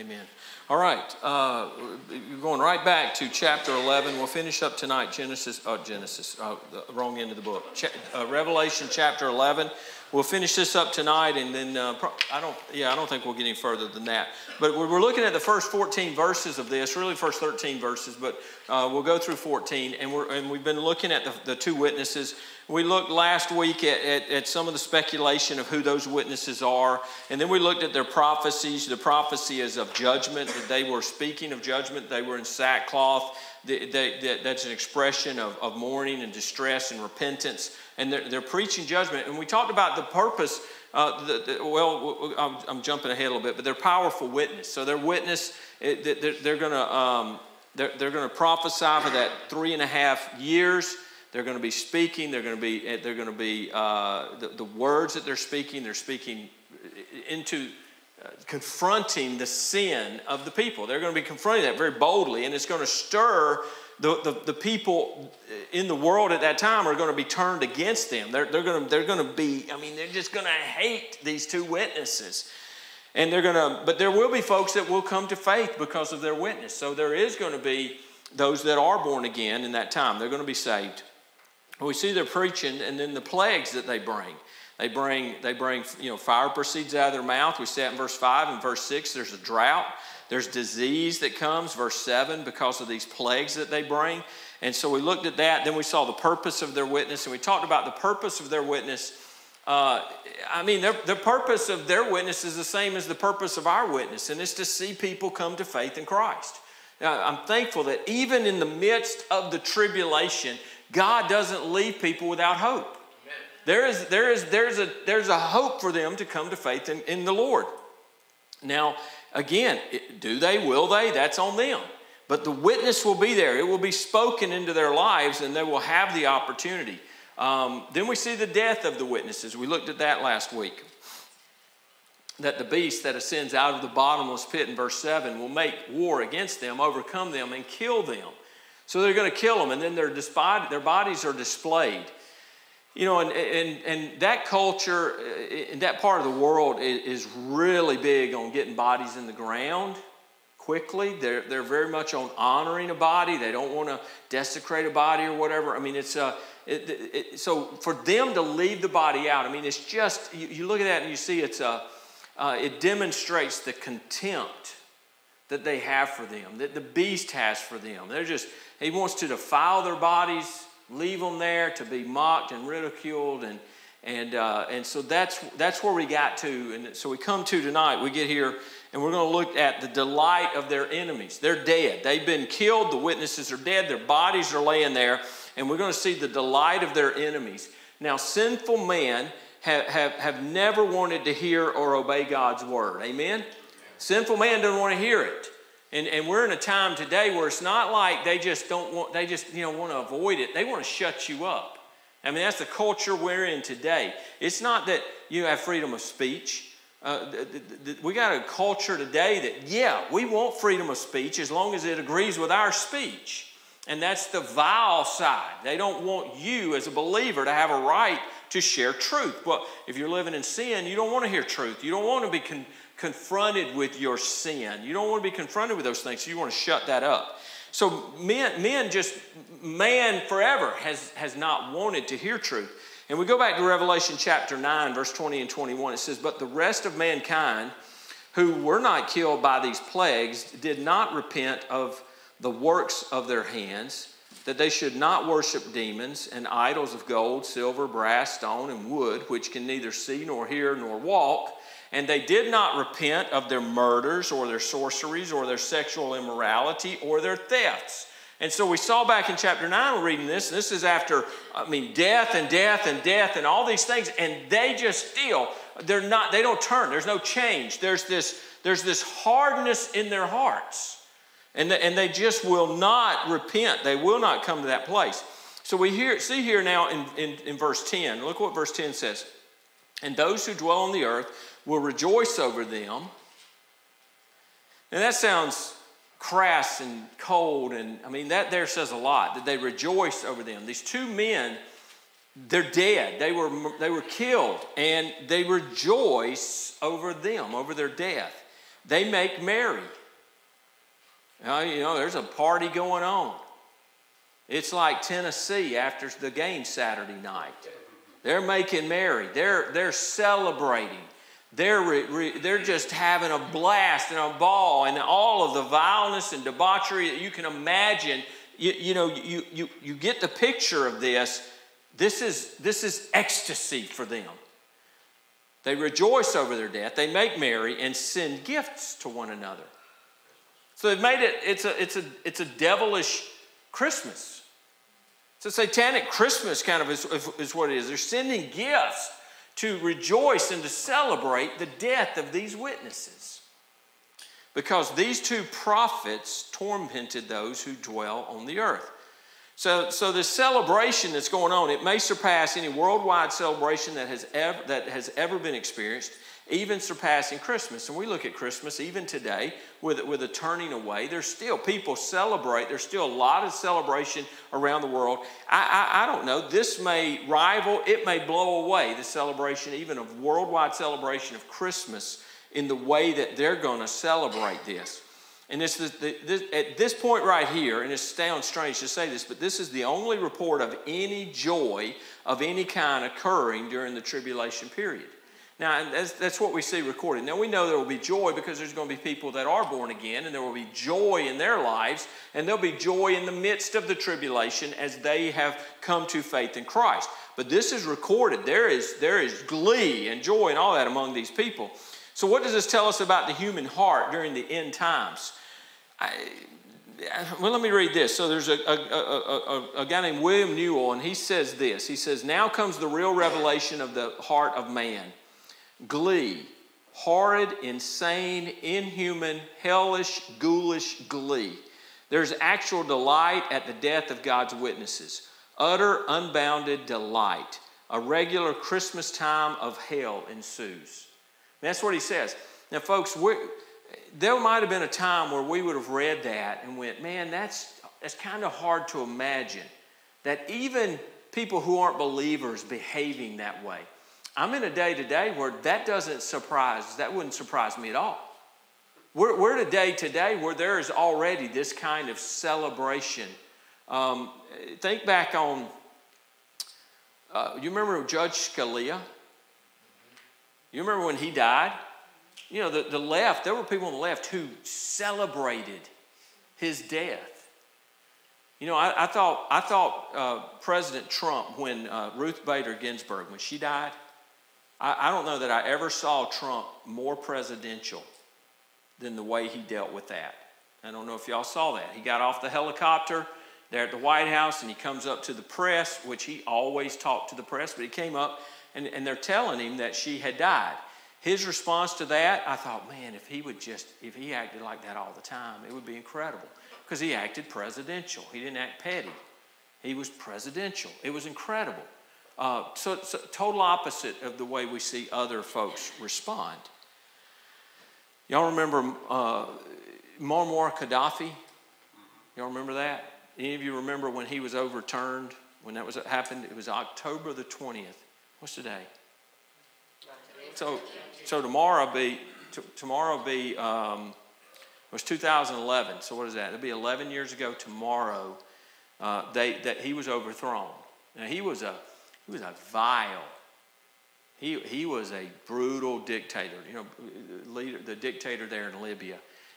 Amen. All right. Uh, you're going right back to chapter 11. We'll finish up tonight Genesis, oh, Genesis, oh, wrong end of the book. Ch- uh, Revelation chapter 11. We'll finish this up tonight, and then uh, I don't, yeah, I don't think we'll get any further than that. But we're looking at the first 14 verses of this, really first 13 verses, but uh, we'll go through 14, and we're and we've been looking at the, the two witnesses. We looked last week at, at, at, some of the speculation of who those witnesses are, and then we looked at their prophecies. The prophecy is of judgment, that they were speaking of judgment, they were in sackcloth. That's an expression of, of mourning and distress and repentance, and they're, they're preaching judgment. And we talked about the purpose. Uh, the, the, well, I'm, I'm, jumping ahead a little bit, but they're powerful witness. So their witness, they're, they're going to um, they're, they're going to prophesy for that three and a half years they're going to be speaking. They're going to be, they're going to be uh, the, the words that they're speaking, they're speaking into uh, confronting the sin of the people. They're going to be confronting that very boldly, and it's going to stir the, the, the, people in the world at that time are going to be turned against them. They're, they're, going to, they're going to be, I mean, they're just going to hate these two witnesses. And they're going to, but there will be folks that will come to faith because of their witness. So there is going to be those that are born again in that time. They're going to be saved. We see their preaching and then the plagues that they bring. They bring, they bring, you know, fire proceeds out of their mouth. We see that in verse 5 and verse 6. There's a drought. There's disease that comes, verse 7, because of these plagues that they bring. And so we looked at that. Then we saw the purpose of their witness, and we talked about the purpose of their witness. Uh, I mean, the purpose of their witness is the same as the purpose of our witness, and it's to see people come to faith in Christ. Now, I'm thankful that even in the midst of the tribulation, God doesn't leave people without hope. There is, there is, there's, a, there's a hope for them to come to faith in, in the Lord. Now, again, do they, will they? That's on them. But the witness will be there. It will be spoken into their lives, and they will have the opportunity. Um, then we see the death of the witnesses. We looked at that last week. That the beast that ascends out of the bottomless pit in verse 7 will make war against them, overcome them, and kill them. So they're going to kill them, and then their, their bodies are displayed. You know, and, and, and that culture in that part of the world is really big on getting bodies in the ground quickly. They're, they're very much on honoring a body. They don't want to desecrate a body or whatever. I mean, it's a, uh, it, it, so for them to leave the body out, I mean, it's just, you, you look at that and you see it's a, uh, it demonstrates the contempt that they have for them, that the beast has for them. They're just, he wants to defile their bodies, leave them there to be mocked and ridiculed. And, and, uh, and so that's, that's where we got to. And so we come to tonight, we get here, and we're going to look at the delight of their enemies. They're dead. They've been killed. The witnesses are dead. Their bodies are laying there. And we're going to see the delight of their enemies. Now, sinful men have, have, have never wanted to hear or obey God's word. Amen? Sinful man doesn't want to hear it. And, and we're in a time today where it's not like they just don't want, they just, you know, want to avoid it. They want to shut you up. I mean, that's the culture we're in today. It's not that you have freedom of speech. Uh, we got a culture today that, yeah, we want freedom of speech as long as it agrees with our speech. And that's the vile side. They don't want you as a believer to have a right to share truth. Well, if you're living in sin, you don't want to hear truth. You don't want to be con- confronted with your sin. You don't want to be confronted with those things, so you want to shut that up. So men, men just, man forever has, has not wanted to hear truth. And we go back to Revelation chapter 9, verse 20 and 21. It says, But the rest of mankind who were not killed by these plagues did not repent of the works of their hands, that they should not worship demons and idols of gold, silver, brass, stone, and wood, which can neither see nor hear nor walk and they did not repent of their murders or their sorceries or their sexual immorality or their thefts. And so we saw back in chapter 9, we're reading this, and this is after, I mean, death and death and death and all these things, and they just still, they're not, they don't turn. There's no change. There's this, there's this hardness in their hearts. And, and they just will not repent. They will not come to that place. So we hear, see here now in, in, in verse 10, look what verse 10 says. And those who dwell on the earth will rejoice over them. And that sounds crass and cold, and I mean, that there says a lot that they rejoice over them. These two men, they're dead. They were, they were killed, and they rejoice over them, over their death. they make merry. You know, there's a party going on. It's like Tennessee after the game Saturday night. They're making merry. They're, they're celebrating. They're, re, re, they're just having a blast and a ball and all of the vileness and debauchery that you can imagine. You, you know, you, you, you get the picture of this. This is, this is ecstasy for them. They rejoice over their death. They make merry and send gifts to one another. So they've made it, it's a, it's a, it's a devilish Christmas. It's a satanic Christmas kind of is, is what it is. They're sending gifts to rejoice and to celebrate the death of these witnesses. Because these two prophets tormented those who dwell on the earth. So, so this celebration that's going on, it may surpass any worldwide celebration that has ever, that has ever been experienced, even surpassing Christmas. And we look at Christmas even today with, with a turning away. There's still people celebrate. There's still a lot of celebration around the world. I, I, I don't know. This may rival, it may blow away the celebration, even of worldwide celebration of Christmas in the way that they're going to celebrate this. And this, this, this, at this point right here, and it sounds strange to say this, but this is the only report of any joy of any kind occurring during the tribulation period. Now, that's, that's what we see recorded. Now, we know there will be joy because there's going to be people that are born again, and there will be joy in their lives, and there'll be joy in the midst of the tribulation as they have come to faith in Christ. But this is recorded. There is, there is glee and joy and all that among these people. So, what does this tell us about the human heart during the end times? I, well, let me read this. So there's a, a, a, a, guy named William Newell, and he says this. He says, Now comes the real revelation of the heart of man glee, horrid, insane, inhuman, hellish, ghoulish glee. There's actual delight at the death of God's witnesses, utter, unbounded delight. A regular Christmas time of hell ensues. That's what he says. Now, folks, there might have been a time where we would have read that and went, man, that's, that's kind of hard to imagine that even people who aren't believers behaving that way. I'm in a day today where that doesn't surprise, that wouldn't surprise me at all. We're, we're in a day today where there is already this kind of celebration. Um, think back on, uh, you remember Judge Scalia? You remember when he died? You know, the, the left, there were people on the left who celebrated his death. You know, I, I thought, I thought uh, President Trump, when uh, Ruth Bader Ginsburg, when she died, I, I don't know that I ever saw Trump more presidential than the way he dealt with that. I don't know if y'all saw that. He got off the helicopter there at the White House and he comes up to the press, which he always talked to the press, but he came up and, and they're telling him that she had died. His response to that, I thought, man, if he would just, if he acted like that all the time, it would be incredible. Because he acted presidential. He didn't act petty. He was presidential. It was incredible. Uh, so, so, total opposite of the way we see other folks respond. Y'all remember uh, Muammar Gaddafi? Y'all remember that? Any of you remember when he was overturned? When that was happened? It was October the 20th. What's today? So so tomorrow be t- tomorrow be um, was 2011. So what is that? It'll be 11 years ago tomorrow. Uh, they that he was overthrown. Now he was a he was a vile. He, he was a brutal dictator, you know, leader, the dictator there in Libya.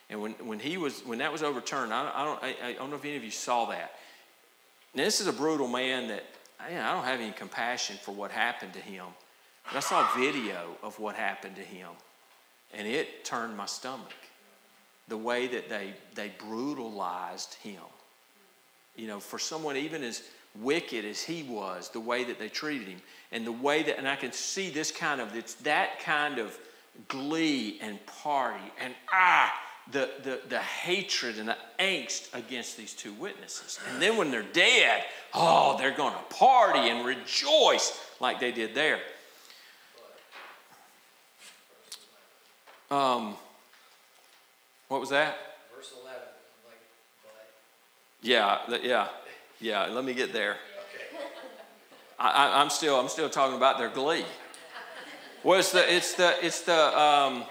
And when, when he was when that was overturned, I, I don't I, I, don't know if any of you saw that. Now this is a brutal man that I, I don't have any compassion for what happened to him. But I saw a video of what happened to him, and it turned my stomach. The way that they, they brutalized him. You know, for someone even as wicked as he was, the way that they treated him, and the way that, and I can see this kind of, it's that kind of glee and party, and ah, the, the, the hatred and the angst against these two witnesses. And then when they're dead, oh, they're going to party and rejoice like they did there. Um, what was that? Verse 11. Like, yeah, yeah, yeah. Let me get there. I, am still, I'm still talking about their glee. Well, it's the, it's the, it's the, um,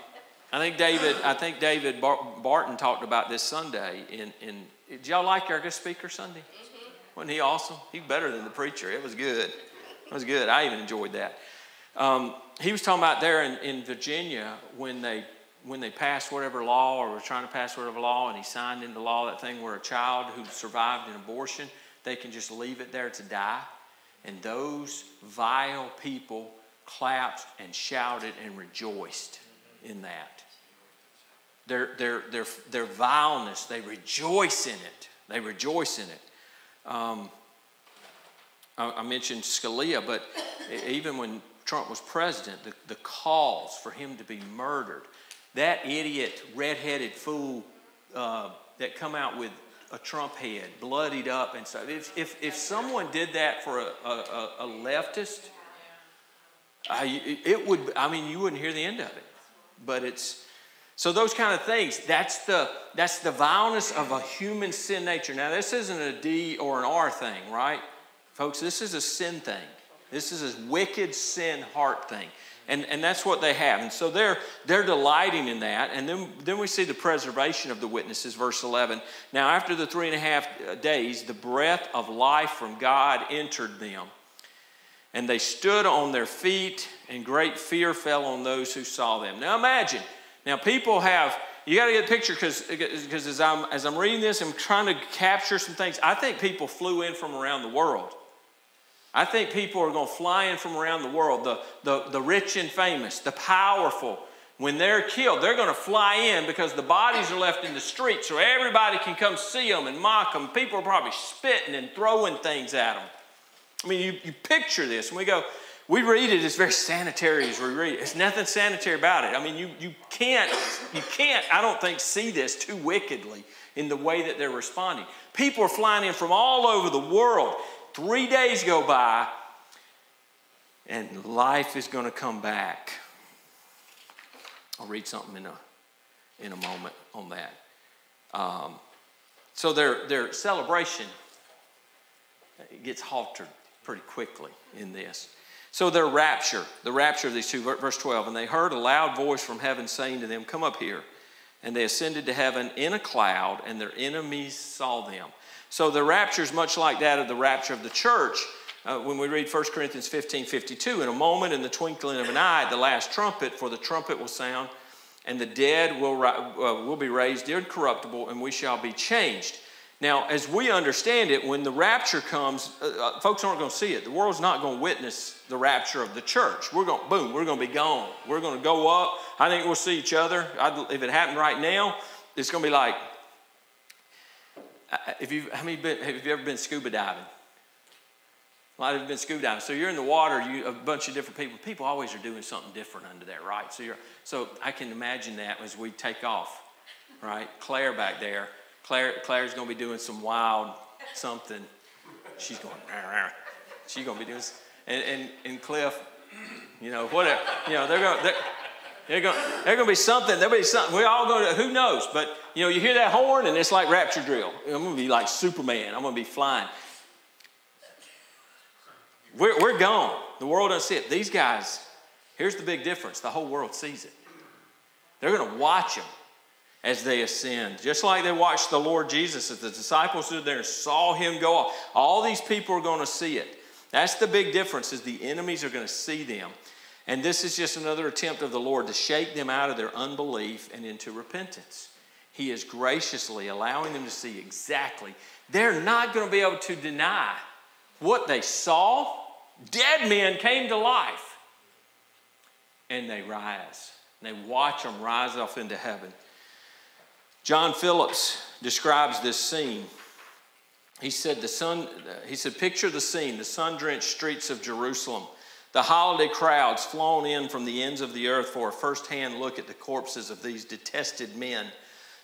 I think David, I think David Barton talked about this Sunday. In, in did y'all like our guest speaker Sunday? Mm-hmm. Wasn't he awesome? He's better than the preacher. It was good. It was good. I even enjoyed that. Um, he was talking about there in, in Virginia when they when they passed whatever law or were trying to pass whatever law, and he signed into law that thing where a child who survived an abortion, they can just leave it there to die. And those vile people clapped and shouted and rejoiced in that. Their, their, their, their vileness, they rejoice in it. They rejoice in it. Um, I, mentioned Scalia, but even when Trump was president, the, the calls for him to be murdered, that idiot, redheaded fool uh, that come out with a Trump head, bloodied up and stuff. If, if, if someone did that for a, a, a leftist, I, it would, I mean, you wouldn't hear the end of it. But it's, so those kind of things, that's the, that's the vileness of a human sin nature. Now, this isn't a D or an R thing, right? Folks, this is a sin thing. This is a wicked sin heart thing. And, and that's what they have. And so they're, they're delighting in that. And then, then we see the preservation of the witnesses, verse 11. Now, after the three and a half uh, days, the breath of life from God entered them. And they stood on their feet, and great fear fell on those who saw them. Now, imagine. Now, people have, you got to get a picture because as I'm, as I'm reading this, I'm trying to capture some things. I think people flew in from around the world I think people are going to fly in from around the world, the, the, the rich and famous, the powerful. When they're killed, they're going to fly in because the bodies are left in the street so everybody can come see them and mock them. People are probably spitting and throwing things at them. I mean, you, you picture this, and we go, we read it as very sanitary as we read it. There's nothing sanitary about it. I mean, you, you can't, you can't, I don't think, see this too wickedly in the way that they're responding. People are flying in from all over the world. Three days go by, and life is going to come back. I'll read something in a, in a moment on that. Um, so their, their celebration gets halted pretty quickly in this. So their rapture, the rapture of these two, verse 12, and they heard a loud voice from heaven saying to them, Come up here. And they ascended to heaven in a cloud, and their enemies saw them. So the rapture is much like that of the rapture of the church. Uh, when we read 1 Corinthians 15 52, in a moment, in the twinkling of an eye, the last trumpet, for the trumpet will sound, and the dead will, uh, will be raised incorruptible, and we shall be changed. Now, as we understand it, when the rapture comes, uh, uh folks aren't going to see it. The world's not going to witness the rapture of the church. We're going, boom, we're going to be gone. We're going to go up. I think we'll see each other. I'd, if it happened right now, it's going to be like if you, how many been, have you ever been scuba diving? A lot of you been scuba diving. So you're in the water, you a bunch of different people. People always are doing something different under there, right? So you're, so I can imagine that as we take off, right? Claire back there, Claire, Claire's going to be doing some wild something. She's going, she's to be doing, and, and, and Cliff, you know, whatever, you know, they're going, they're, there's going, to be something. There'll be something. We're all going to, who knows? But, you know, you hear that horn and it's like rapture drill. I'm going to be like Superman. I'm going to be flying. We're, we're gone. The world doesn't see it. These guys, here's the big difference the whole world sees it. They're going to watch them as they ascend. Just like they watched the Lord Jesus, as the disciples stood there and saw him go off. All these people are going to see it. That's the big difference is the enemies are going to see them. And this is just another attempt of the Lord to shake them out of their unbelief and into repentance. He is graciously allowing them to see exactly. They're not going to be able to deny what they saw. Dead men came to life. And they rise. They watch them rise off into heaven. John Phillips describes this scene. He said, the sun, he said, picture the scene, the sun-drenched streets of Jerusalem the holiday crowds flown in from the ends of the earth for a first-hand look at the corpses of these detested men.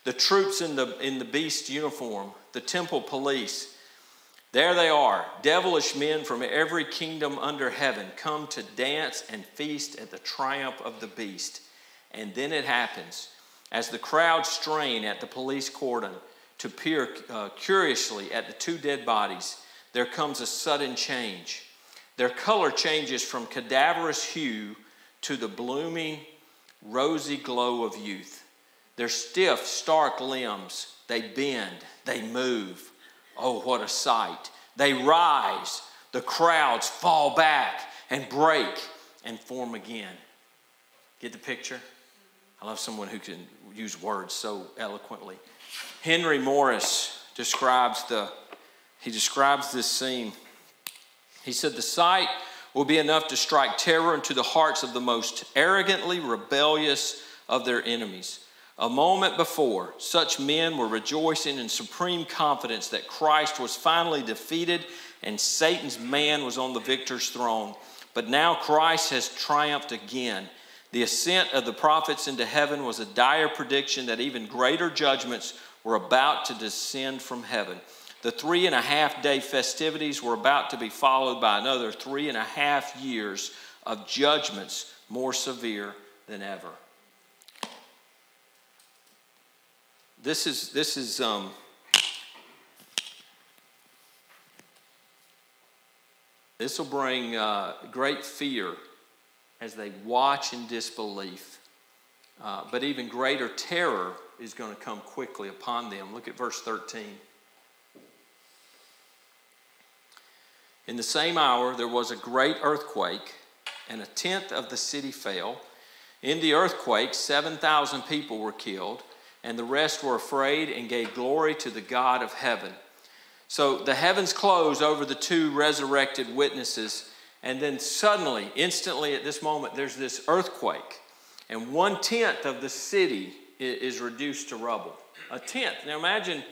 The troops in the, in the beast uniform, the temple police. There they are, devilish men from every kingdom under heaven, come to dance and feast at the triumph of the beast. And then it happens. As the crowd strain at the police cordon to peer uh, curiously at the two dead bodies, there comes a sudden change. Their color changes from cadaverous hue to the blooming rosy glow of youth. Their stiff, stark limbs, they bend, they move. Oh, what a sight. They rise, the crowds fall back and break and form again. Get the picture? I love someone who can use words so eloquently. Henry Morris describes the he describes this scene. He said the sight will be enough to strike terror into the hearts of the most arrogantly rebellious of their enemies. A moment before, such men were rejoicing in supreme confidence that Christ was finally defeated and Satan's man was on the victor's throne. But now Christ has triumphed again. The ascent of the prophets into heaven was a dire prediction that even greater judgments were about to descend from heaven. The three and a half day festivities were about to be followed by another three and a half years of judgments more severe than ever. This is, this is, um, this will bring uh, great fear as they watch in disbelief. Uh, but even greater terror is going to come quickly upon them. Look at verse 13. In the same hour, there was a great earthquake, and a tenth of the city fell. In the earthquake, 7,000 people were killed, and the rest were afraid and gave glory to the God of heaven. So the heavens closed over the two resurrected witnesses, and then suddenly, instantly at this moment, there's this earthquake, and one tenth of the city is reduced to rubble. A tenth. Now imagine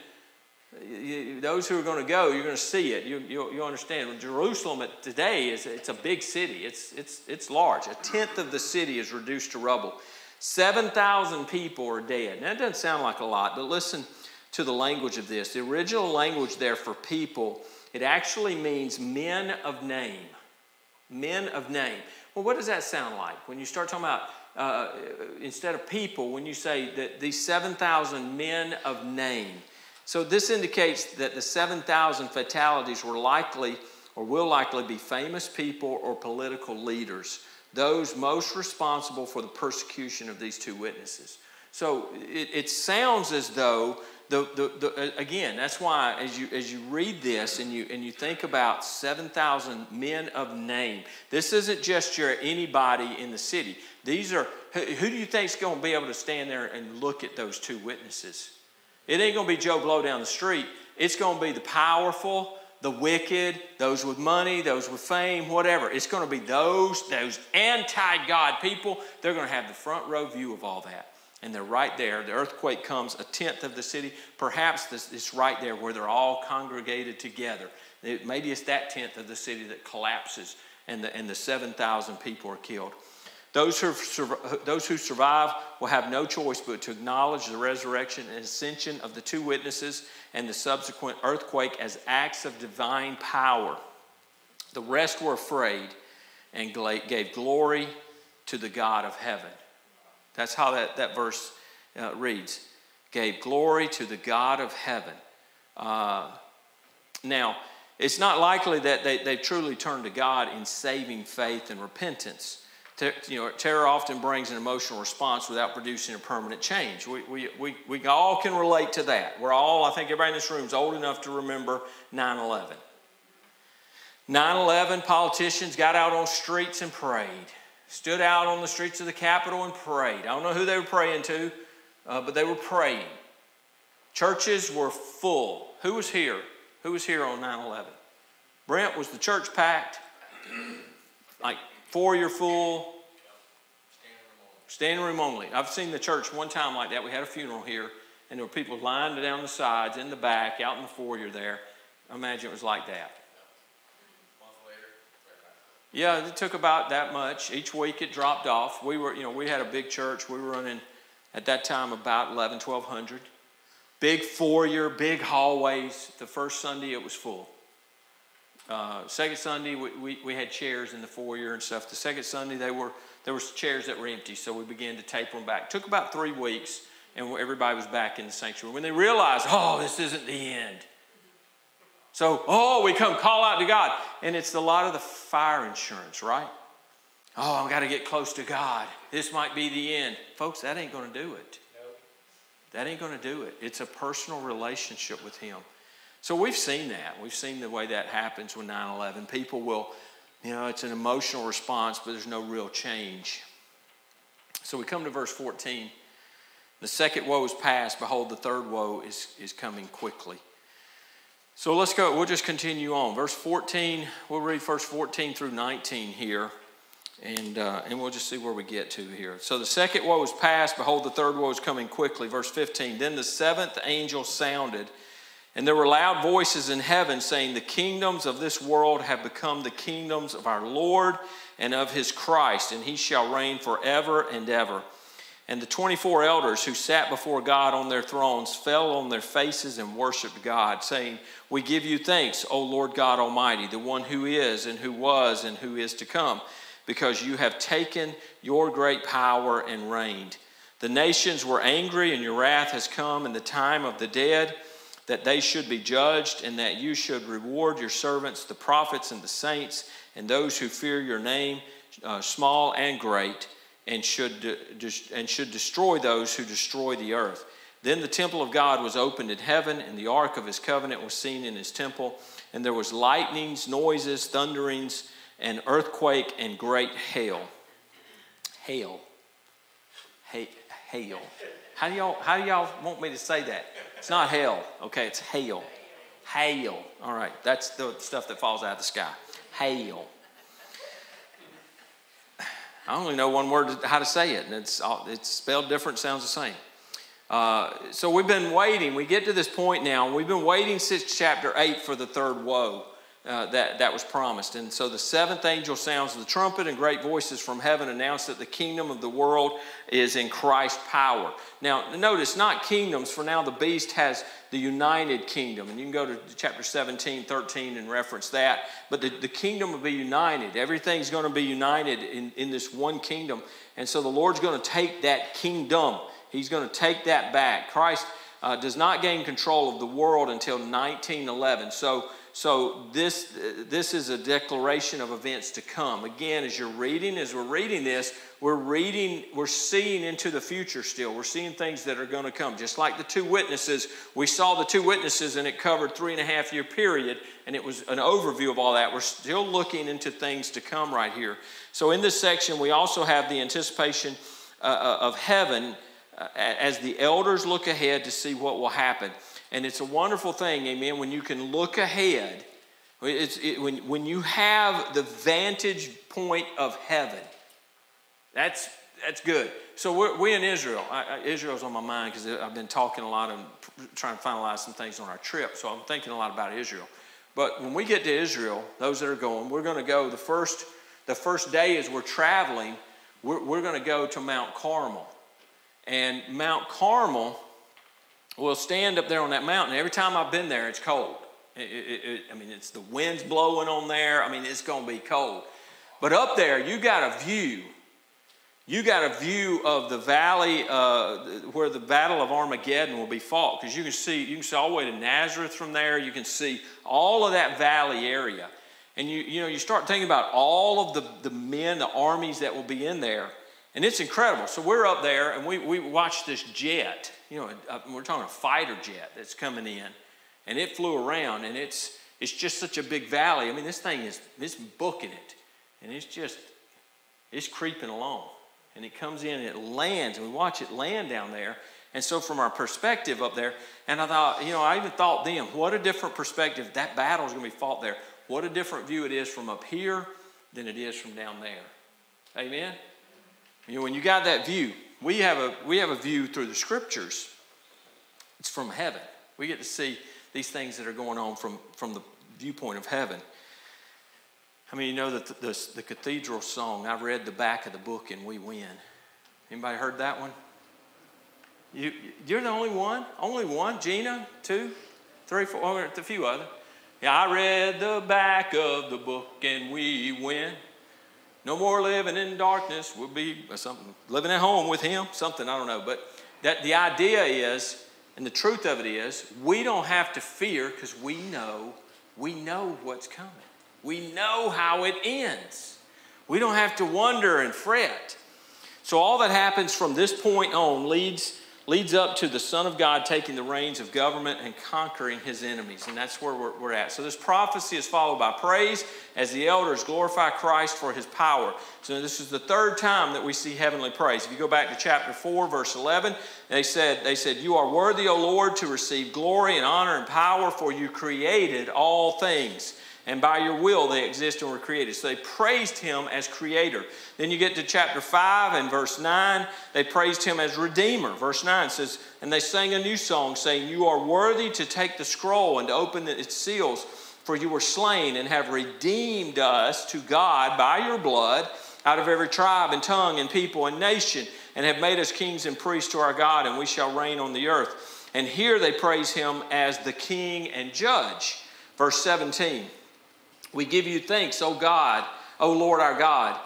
those who are going to go, you're going to see it. You, you, you understand. Jerusalem today is it's a big city. It's, it's, it's large. A tenth of the city is reduced to rubble. 7,000 people are dead. Now, that doesn't sound like a lot, but listen to the language of this. The original language there for people, it actually means men of name. Men of name. Well, what does that sound like? When you start talking about, uh, instead of people, when you say that these 7,000 men of name, so this indicates that the 7,000 fatalities were likely or will likely be famous people or political leaders, those most responsible for the persecution of these two witnesses. So it, it sounds as though the, the, the, again, that's why as you, as you read this and you, and you think about 7,000 men of name, this isn't just your anybody in the city. These are, who, who do you think is going to be able to stand there and look at those two witnesses? It ain't going to be Joe Blow down the street. It's going to be the powerful, the wicked, those with money, those with fame, whatever. It's going to be those, those anti God people. They're going to have the front row view of all that. And they're right there. The earthquake comes a tenth of the city. Perhaps it's right there where they're all congregated together. Maybe it's that tenth of the city that collapses and the, and the 7,000 people are killed. Those who, those who survive will have no choice but to acknowledge the resurrection and ascension of the two witnesses and the subsequent earthquake as acts of divine power. The rest were afraid and gave glory to the God of heaven. That's how that, that verse uh, reads. Gave glory to the God of heaven. Uh, now, it's not likely that they, they truly turned to God in saving faith and repentance you know, terror often brings an emotional response without producing a permanent change. We, we, we, we all can relate to that. We're all, I think everybody in this room is old enough to remember 9 11. 9 11, politicians got out on streets and prayed, stood out on the streets of the Capitol and prayed. I don't know who they were praying to, uh, but they were praying. Churches were full. Who was here? Who was here on 9 11? Brent, was the church packed? Like foyer full, standing room only. I've seen the church one time like that. We had a funeral here, and there were people lined down the sides, in the back, out in the foyer there. I imagine it was like that. Yeah, it took about that much. Each week it dropped off. We were, you know, we had a big church. We were running at that time about 11, 1200. Big foyer, big hallways. The first Sunday it was full. Uh, second Sunday, we, we, we, had chairs in the foyer and stuff. The second Sunday, they were, there was chairs that were empty, so we began to taper them back. Took about three weeks, and everybody was back in the sanctuary. When they realized, oh, this isn't the end. So, oh, we come call out to God. And it's a lot of the fire insurance, right? oh, I've got to get close to God. This might be the end. Folks, that ain't going to do it. That ain't going to do it. It's a personal relationship with Him. So we've seen that. We've seen the way that happens with 9 11. People will, you know, it's an emotional response, but there's no real change. So we come to verse 14. The second woe is past. Behold, the third woe is, is coming quickly. So let's go. We'll just continue on. Verse 14, we'll read verse 14 through 19 here, and, uh, and we'll just see where we get to here. So the second woe is past. Behold, the third woe is coming quickly. Verse 15, then the seventh angel sounded, and there were loud voices in heaven saying, The kingdoms of this world have become the kingdoms of our Lord and of his Christ, and he shall reign forever and ever. And the 24 elders who sat before God on their thrones fell on their faces and worshiped God, saying, We give you thanks, O Lord God Almighty, the one who is and who was and who is to come, because you have taken your great power and reigned. The nations were angry, and your wrath has come in the time of the dead, that they should be judged, and that you should reward your servants, the prophets and the saints, and those who fear your name, uh, small and great and should, de- and should destroy those who destroy the earth. Then the temple of God was opened in heaven, and the ark of his covenant was seen in his temple. And there was lightnings, noises, thunderings, and earthquake, and great hail. Hail. Hail. How do y'all how do y'all want me to say that? It's not hell, okay? It's hail. Hail. All right, that's the stuff that falls out of the sky. Hail. I only know one word how to say it, and it's, it's spelled different, sounds the same. Uh, so we've been waiting. We get to this point now. We've been waiting since chapter 8 for the third woe uh, that, that was promised. And so the seventh angel sounds the trumpet, and great voices from heaven announce that the kingdom of the world is in Christ's power. Now, notice, not kingdoms, for now the beast has the united kingdom. And you can go to chapter 17, 13 and reference that. But the, the kingdom will be united. Everything's going to be united in, in this one kingdom. And so the Lord's going to take that kingdom, He's going to take that back. Christ uh, does not gain control of the world until 1911. So so this, this is a declaration of events to come. Again, as you're reading, as we're reading this, we're reading, we're seeing into the future still. We're seeing things that are going to come. Just like the two witnesses, we saw the two witnesses and it covered three and a half year period, and it was an overview of all that. We're still looking into things to come right here. So in this section, we also have the anticipation uh, uh of heaven uh, as the elders look ahead to see what will happen. And it's a wonderful thing, amen, when you can look ahead. It, when, when you have the vantage point of heaven, that's, that's good. So we're, we in Israel. I, Israel's on my mind because I've been talking a lot and trying to finalize some things on our trip. So I'm thinking a lot about Israel. But when we get to Israel, those that are going, we're going to go the first, the first day as we're traveling, we're, we're going to go to Mount Carmel. And Mount Carmel We'll stand up there on that mountain. Every time I've been there, it's cold. It, it, it, I mean, it's the wind's blowing on there. I mean, it's going to be cold. But up there, you got a view. You got a view of the valley uh, where the Battle of Armageddon will be fought, because you can see you can see all the way to Nazareth from there. You can see all of that valley area, and you you know you start thinking about all of the the men, the armies that will be in there, and it's incredible. So we're up there, and we we watch this jet you know, we're talking a fighter jet that's coming in, and it flew around, and it's it's just such a big valley. I mean, this thing is it's booking it, and it's just it's creeping along, and it comes in, and it lands, and we watch it land down there. And so, from our perspective up there, and I thought, you know, I even thought then, what a different perspective. That battle is going to be fought there. What a different view it is from up here than it is from down there. Amen? You know, when you got that view, we have a we have a view through the scriptures. It's from heaven. We get to see these things that are going on from, from the viewpoint of heaven. I mean, you know that the, the, the cathedral song, I read the back of the book and we win. Anybody heard that one? You, you're the only one? Only one? Gina? Two? Three? Four? Oh, a few other. Yeah, I read the back of the book and we win. No more living in darkness. We'll be uh, something living at home with him, something, I don't know. But that the idea is, and the truth of it is, we don't have to fear because we know, we know what's coming. We know how it ends. We don't have to wonder and fret. So, all that happens from this point on leads leads up to the Son of God taking the reins of government and conquering his enemies. And that's where we're, we're, at. So, this prophecy is followed by praise as the elders glorify Christ for his power. So, this is the third time that we see heavenly praise. If you go back to chapter 4, verse 11, they said, they said You are worthy, O Lord, to receive glory and honor and power, for you created all things and by your will they exist and were created. So they praised him as creator. Then you get to chapter 5 and verse 9, they praised him as redeemer. Verse 9 says, And they sang a new song, saying, You are worthy to take the scroll and to open its seals, for you were slain and have redeemed us to God by your blood out of every tribe and tongue and people and nation, and have made us kings and priests to our God, and we shall reign on the earth. And here they praise him as the king and judge. Verse 17. We give you thanks, O God, O Lord our God,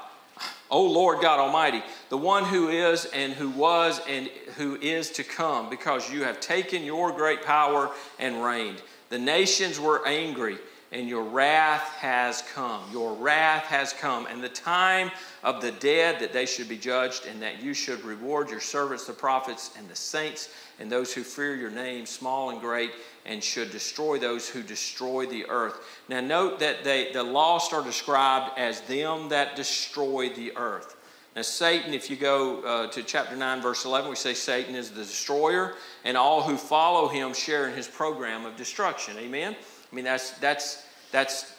O Lord God Almighty, the one who is and who was and who is to come, because you have taken your great power and reigned. The nations were angry, and your wrath has come. Your wrath has come, and the time of the dead that they should be judged, and that you should reward your servants, the prophets, and the saints, and those who fear your name, small and great and should destroy those who destroy the earth. Now, note that they, the lost are described as them that destroy the earth. Now, Satan, if you go uh, to chapter 9, verse 11, we say Satan is the destroyer, and all who follow him share in his program of destruction. Amen? I mean, that's, that's, that's,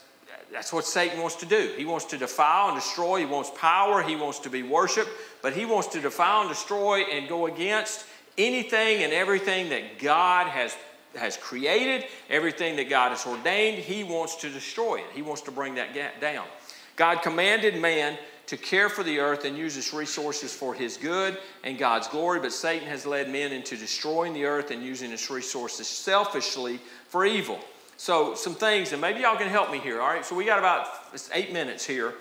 that's what Satan wants to do. He wants to defile and destroy. He wants power. He wants to be worshiped, but he wants to defile and destroy and go against anything and everything that God has has created, everything that God has ordained, He wants to destroy it. He wants to bring that gap down. God commanded man to care for the earth and use its resources for His good and God's glory, but Satan has led men into destroying the earth and using its resources selfishly for evil. So, some things, and maybe y'all can help me here, all right? So, we got about eight minutes here.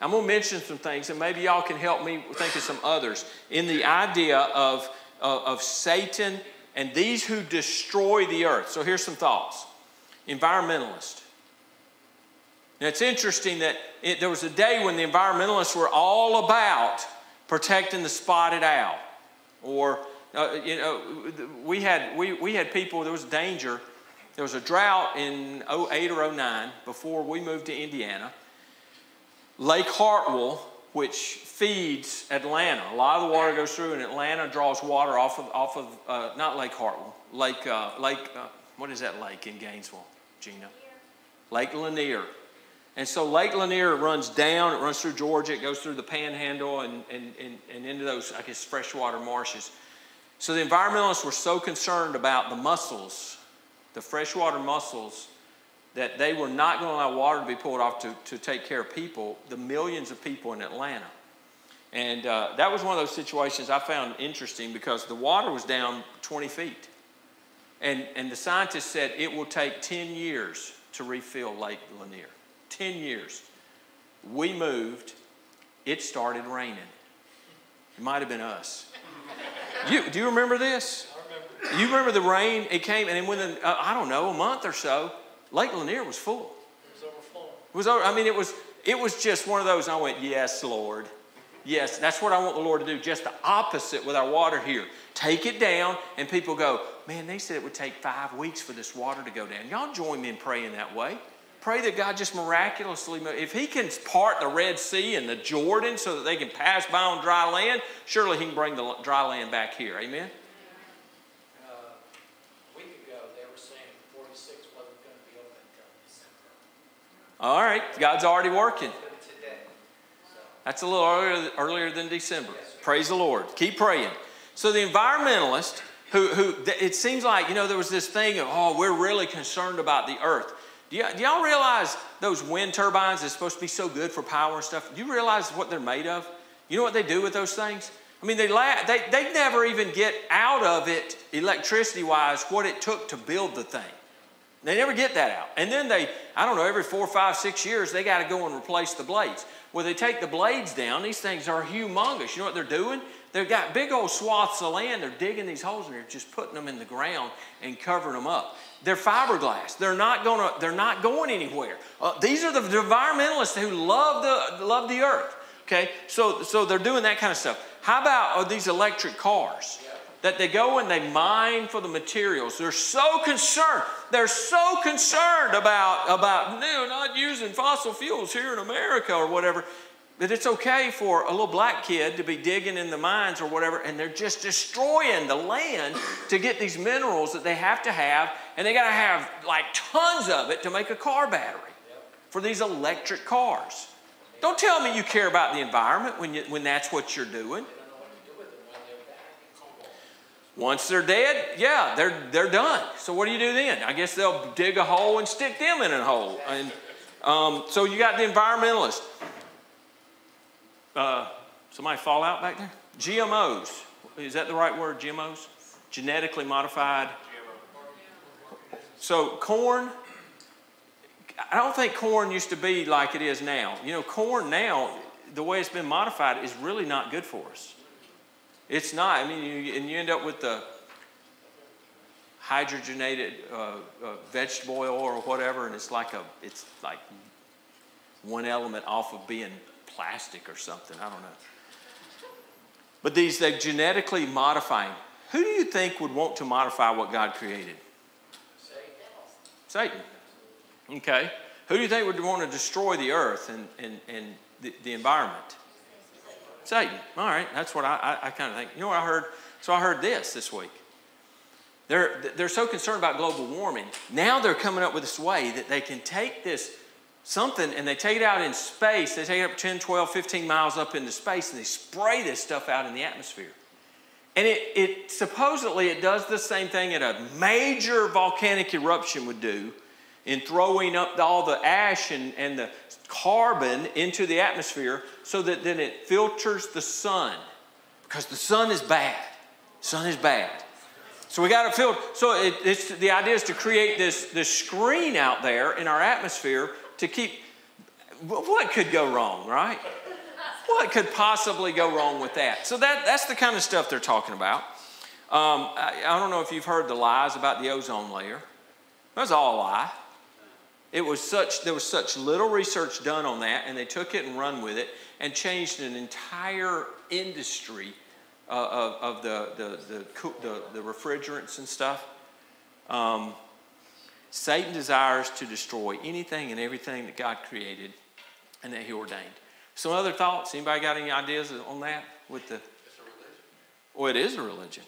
I'm going to mention some things, and maybe y'all can help me think of some others in the idea of, of, of Satan and these who destroy the earth. So here's some thoughts. Environmentalist. Now it's interesting that it, there was a day when the environmentalists were all about protecting the spotted owl. Or, uh, you know, we had, we, we had people, there was danger. There was a drought in 08 or 09 before we moved to Indiana. Lake Hartwell which feeds Atlanta. A lot of the water goes through, and Atlanta draws water off of, off of uh, not Lake Hartwell, Lake, uh, Lake uh, what is that lake in Gainesville, Gina? Lake Lanier. And so Lake Lanier runs down, it runs through Georgia, it goes through the panhandle and, and, and, and into those, I guess, freshwater marshes. So the environmentalists were so concerned about the mussels, the freshwater mussels, that they were not going to allow water to be pulled off to, to take care of people, the millions of people in Atlanta. And uh, that was one of those situations I found interesting because the water was down 20 feet. And, and the scientists said it will take 10 years to refill Lake Lanier. 10 years. We moved, it started raining. It might have been us. You, do you remember this? You remember the rain? It came, and then within, uh, I don't know, a month or so, Lake Lanier was full. It was overflowing. It was over, I mean, it was, it was just one of those, I went, yes, Lord. Yes, that's what I want the Lord to do. Just the opposite with our water here. Take it down, and people go, man, they said it would take five weeks for this water to go down. Y'all join me in praying that way. Pray that God just miraculously, if He can part the Red Sea and the Jordan so that they can pass by on dry land, surely He can bring the dry land back here. Amen? All right, God's already working. That's a little earlier, earlier than December. Praise the Lord. Keep praying. So the environmentalist, who, who it seems like, you know, there was this thing of, oh, we're really concerned about the earth. Do, y- do y'all realize those wind turbines are supposed to be so good for power and stuff? Do you realize what they're made of? You know what they do with those things? I mean, they, la- they, they never even get out of it, electricity wise, what it took to build the thing. They never get that out. And then they, I don't know, every four, five, six years, they got to go and replace the blades. Well, they take the blades down. These things are humongous. You know what they're doing? They've got big old swaths of land. They're digging these holes and they're just putting them in the ground and covering them up. They're fiberglass. They're not to. They're not going anywhere. Uh, these are the environmentalists who love the love the earth. Okay, so so they're doing that kind of stuff. How about these electric cars? That they go and they mine for the materials. They're so concerned. They're so concerned about about no, not using fossil fuels here in America or whatever. But it's okay for a little black kid to be digging in the mines or whatever, and they're just destroying the land to get these minerals that they have to have, and they got to have like tons of it to make a car battery for these electric cars. Don't tell me you care about the environment when, you, when that's what you're doing. Once they're dead, yeah, they're, they're done. So what do you do then? I guess they'll dig a hole and stick them in a hole. And um, so you got the environmentalist. Uh, somebody fall out back there? GMOs. Is that the right word? GMOs? Genetically modified. So corn, I don't think corn used to be like it is now. You know, corn now, the way it's been modified, is really not good for us. It's not. I mean, you, and you end up with the hydrogenated uh, uh, vegetable oil or whatever, and it's like a, it's like one element off of being plastic or something. I don't know. But these, they're genetically modifying. Who do you think would want to modify what God created? Satan. Satan. Okay. Who do you think would want to destroy the earth and, and, and the, the environment? Satan. All right, that's what I, I, I kind of think. You know what I heard? So I heard this this week. They're, they're so concerned about global warming. Now they're coming up with this way that they can take this something and they take it out in space. They take it up 10, 12, 15 miles up into space and they spray this stuff out in the atmosphere. And it, it supposedly it does the same thing that a major volcanic eruption would do in throwing up all the ash and, and the carbon into the atmosphere so that then it filters the sun because the sun is bad. Sun is bad. So we got to filter. So it, it's the idea is to create this, this screen out there in our atmosphere to keep. What could go wrong, right? What could possibly go wrong with that? So that, that's the kind of stuff they're talking about. Um, I, I don't know if you've heard the lies about the ozone layer. That's all a lie. It was such, there was such little research done on that, and they took it and run with it and changed an entire industry uh, of, of the, the, the, the, the, refrigerants and stuff. Um, Satan desires to destroy anything and everything that God created and that He ordained. Some other thoughts? Anybody got any ideas on that? With the, it's a religion. Well, it is a religion.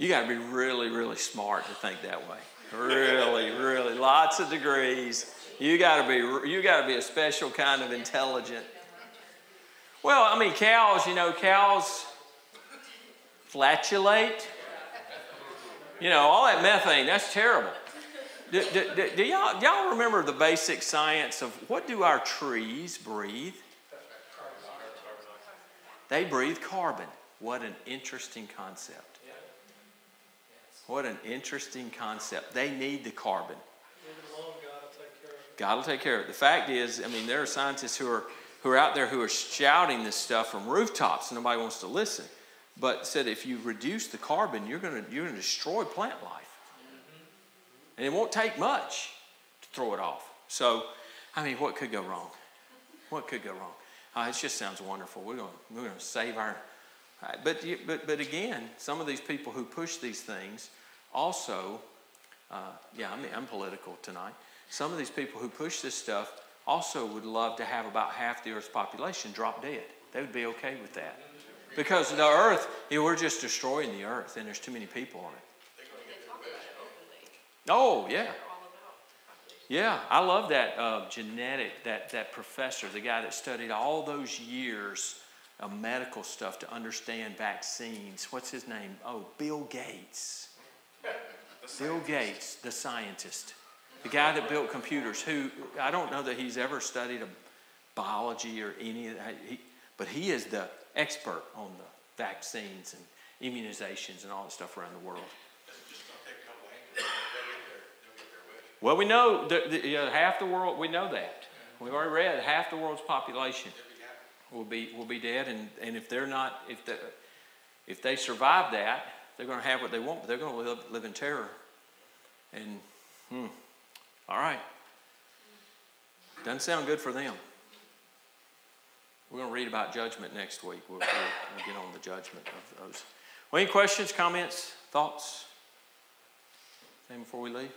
You got to be really, really smart to think that way. Really, really, lots of degrees. You got to be you got to be a special kind of intelligent. Well, I mean, cows. You know, cows flatulate. You know, all that methane. That's terrible. Do, do, do, y'all, y'all remember the basic science of what do our trees breathe? They breathe carbon. What an interesting concept. What an interesting concept. They need the carbon. God will take care of it. The fact is, I mean, there are scientists who are who are out there who are shouting this stuff from rooftops, nobody wants to listen. But said if you reduce the carbon, you're going to you're to destroy plant life, and it won't take much to throw it off. So, I mean, what could go wrong? What could go wrong? Uh, it just sounds wonderful. We're going we're going to save our. But but but again, some of these people who push these things also, uh, yeah, I'm, I'm political tonight. Some of these people who push this stuff also would love to have about half the Earth's population drop dead. They would be okay with that. Because the Earth, you know, we're just destroying the Earth and there's too many people on it. Oh, yeah. Yeah, I love that uh, genetic, that, that professor, the guy that studied all those years of medical stuff to understand vaccines. What's his name? Oh, Bill Gates. Bill Gates, the scientist, the guy that built computers, who I don't know that he's ever studied biology or any of that, he, but he is the expert on the vaccines and immunizations and all the stuff around the world. Well, we know that the, half the world, we know that. We've already read half the world's population will be, will be dead. And, and if they're not, if, the, if they survive that, they're going to have what they want, but they're going to live, live in terror. And, hmm, all right. Doesn't sound good for them. We're going to read about judgment next week. We'll, we'll, we'll get on the judgment of those. Well, any questions, comments, thoughts? Anything before we leave?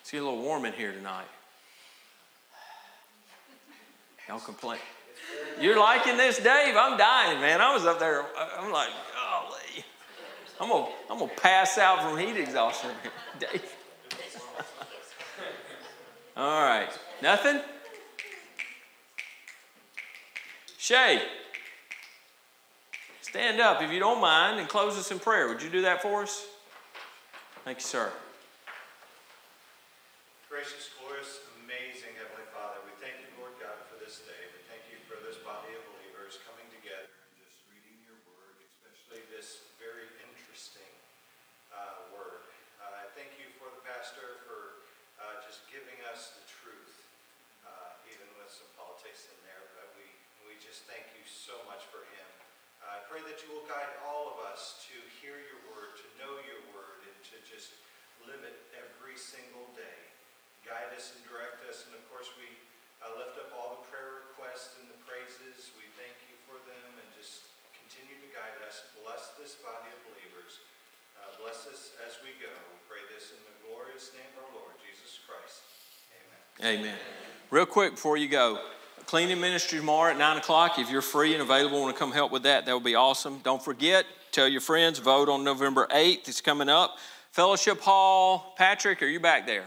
It's getting a little warm in here tonight. Y'all complain. You're liking this, Dave? I'm dying, man. I was up there. I'm like. I'm gonna, I'm gonna pass out from heat exhaustion, Dave. All right. Nothing? Shay, stand up if you don't mind and close us in prayer. Would you do that for us? Thank you, sir. Gracious, glorious, amazing Heavenly Father, we thank you, Lord God, for this day. We thank you for this body of believers coming together and just reading your word, especially this very interesting uh, word. Uh, I thank you for the pastor for uh, just giving us the truth, uh, even with some politics in there. But we, we just thank you so much for him. I pray that you will guide all of us to hear your word, to know your word, and to just live it every single day. Guide us and direct us. And of course, we uh, lift up all the prayer requests and the praises. We thank you for them and just continue to guide us. Bless this body of believers. Uh, bless us as we go. We pray this in the glorious name of our Lord Jesus Christ. Amen. Amen. Real quick before you go cleaning ministry tomorrow at 9 o'clock. If you're free and available, want to come help with that, that would be awesome. Don't forget, tell your friends, vote on November 8th. It's coming up. Fellowship Hall, Patrick, are you back there?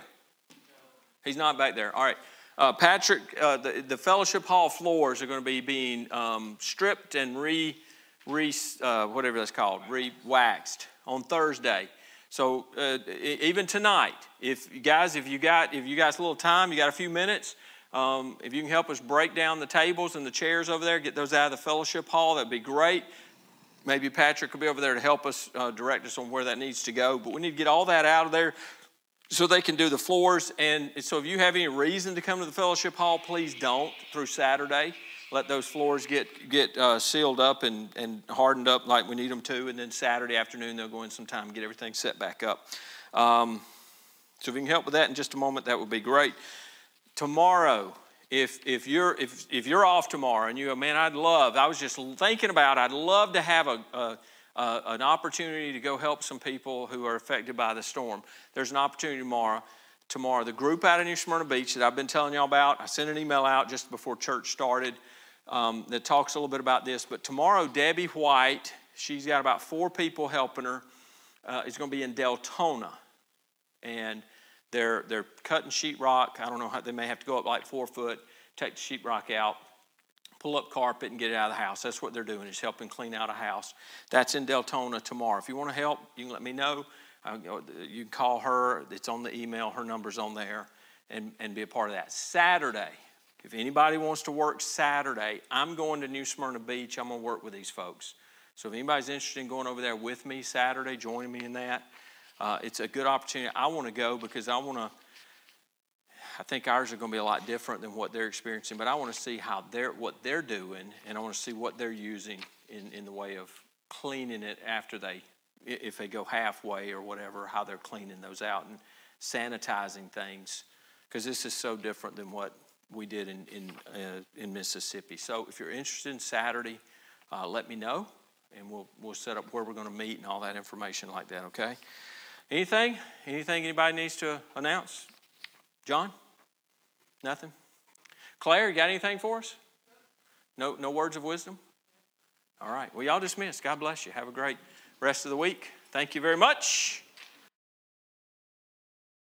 He's not back there. All right. Uh, Patrick, uh, the, the Fellowship Hall floors are going to be being um, stripped and re, re uh, whatever that's called, re-waxed on Thursday. So uh, even tonight, if you guys, if you got, if you got a little time, you got a few minutes, um, if you can help us break down the tables and the chairs over there, get those out of the fellowship hall, that'd be great. Maybe Patrick could be over there to help us uh, direct us on where that needs to go. But we need to get all that out of there so they can do the floors. And so if you have any reason to come to the fellowship hall, please don't through Saturday. Let those floors get, get uh, sealed up and, and hardened up like we need them to. And then Saturday afternoon, they'll go in some time and get everything set back up. Um, so if you can help with that in just a moment, that would be great tomorrow if, if, you're, if, if you're off tomorrow and you go, man, I'd love, I was just thinking about, I'd love to have a, a, a, an opportunity to go help some people who are affected by the storm. There's an opportunity tomorrow. Tomorrow, the group out in New Smyrna Beach that I've been telling y'all about, I sent an email out just before church started um, that talks a little bit about this. But tomorrow, Debbie White, she's got about four people helping her, uh, is going to be in Deltona. And they're, they're cutting sheetrock. I don't know how they may have to go up like four foot, take the sheetrock out, pull up carpet, and get it out of the house. That's what they're doing is helping clean out a house. That's in Deltona tomorrow. If you want to help, you can let me know. Uh, you can call her. It's on the email. Her number's on there, and, and be a part of that. Saturday, if anybody wants to work Saturday, I'm going to New Smyrna Beach. I'm going to work with these folks. So if anybody's interested in going over there with me Saturday, joining me in that, uh, it's a good opportunity. I want to go because I want to. I think ours are going to be a lot different than what they're experiencing, but I want to see how they're what they're doing, and I want to see what they're using in, in the way of cleaning it after they, if they go halfway or whatever, how they're cleaning those out and sanitizing things, because this is so different than what we did in in uh, in Mississippi. So if you're interested in Saturday, uh, let me know, and we'll we'll set up where we're going to meet and all that information like that. Okay. Anything? Anything anybody needs to announce? John? Nothing? Claire, you got anything for us? No, no words of wisdom? All right. Well, y'all dismissed. God bless you. Have a great rest of the week. Thank you very much.